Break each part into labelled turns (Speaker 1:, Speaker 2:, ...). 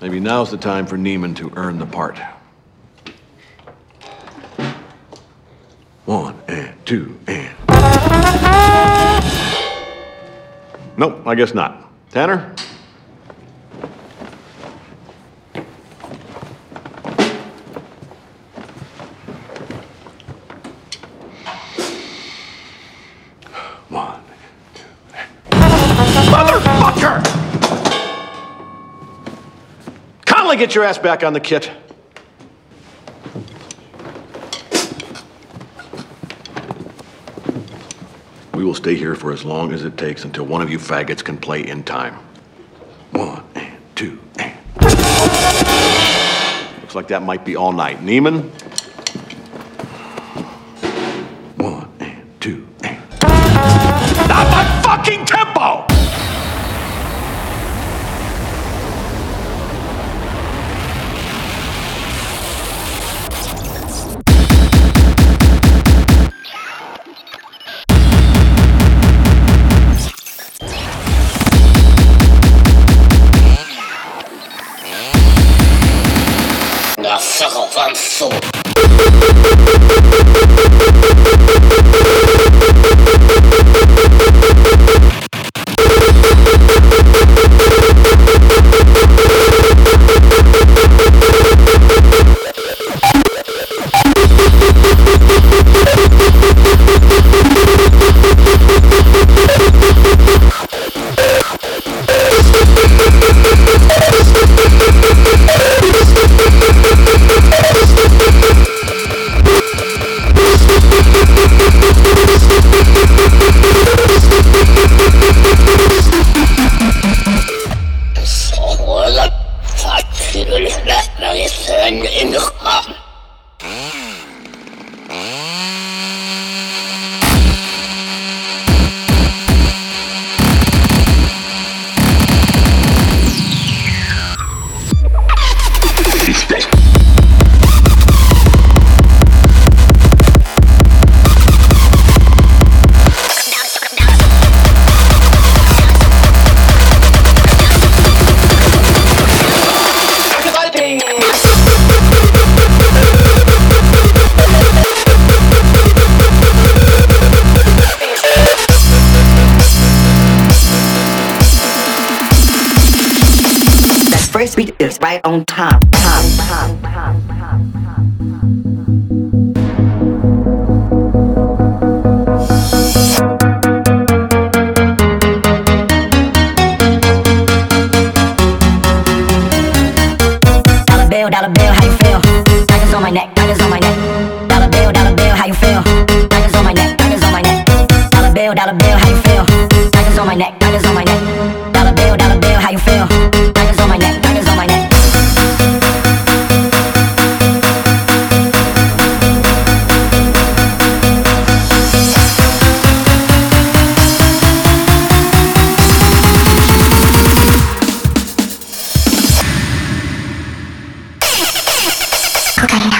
Speaker 1: Maybe now's the time for Neiman to earn the part. One and two and. Nope, I guess not. Tanner? Get your ass back on the kit. We will stay here for as long as it takes until one of you faggots can play in time. One and two and. Looks like that might be all night. Neiman? One and two and. Not my fucking tempo!
Speaker 2: Right on time. time, time, time. That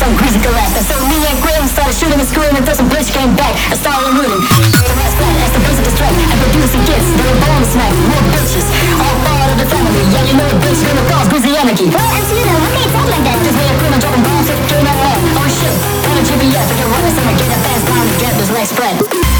Speaker 3: some greasy collapse. And so me and Grim started shooting and screaming until some bitch came back and started looting. The rest flat as the basic distract. And producing kids, they were bone smack, more bitches. All part of the family. Yeah, you know a bitch gonna cause greasy anarchy. Well, MC, how can you talk like that? Just way of Grim and dropping bombs it came out loud. On ship, on a GPS, I can run this and I get a fast down to get this leg spread.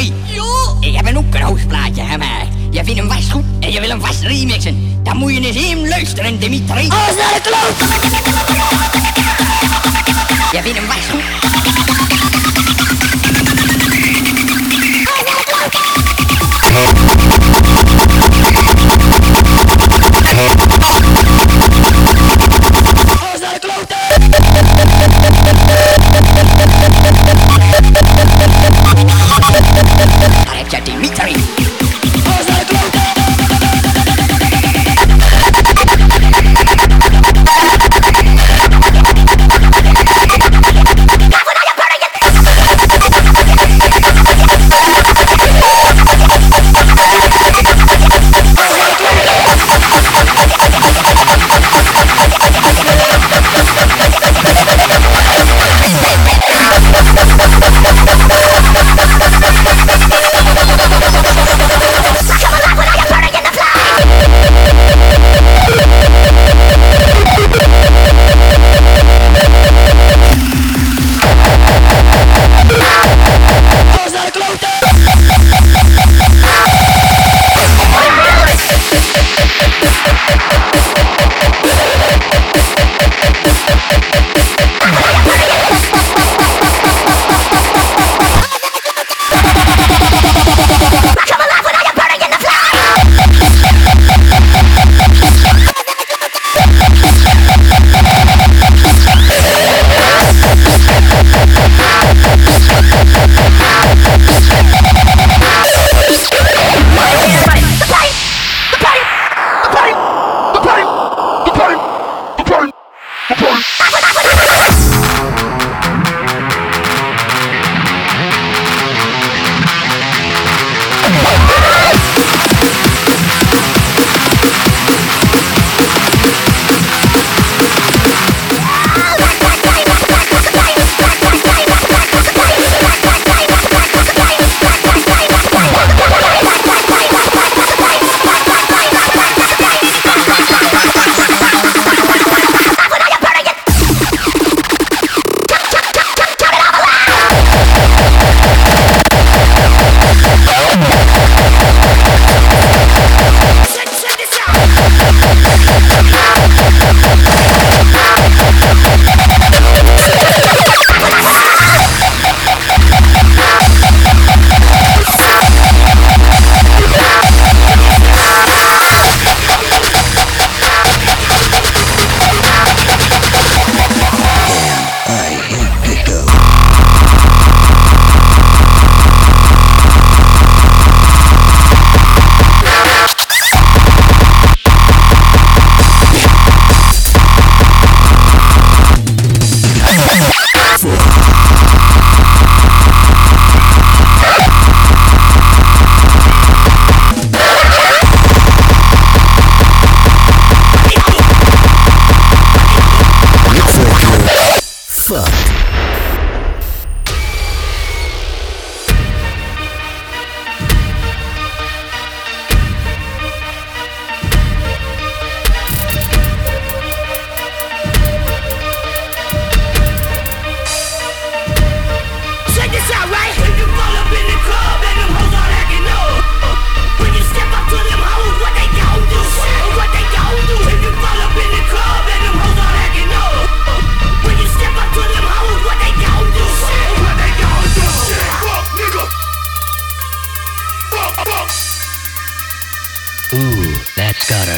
Speaker 4: Dimitri! Ja? Ik heb een oekenhousplaatje gemaakt. Je vindt hem vast goed en je wil hem vast remixen. Dan moet je eens hem luisteren, Dimitri. Alles naar de kloot! Je vindt hem vast goed. Alles naar de kloot!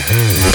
Speaker 5: Gotta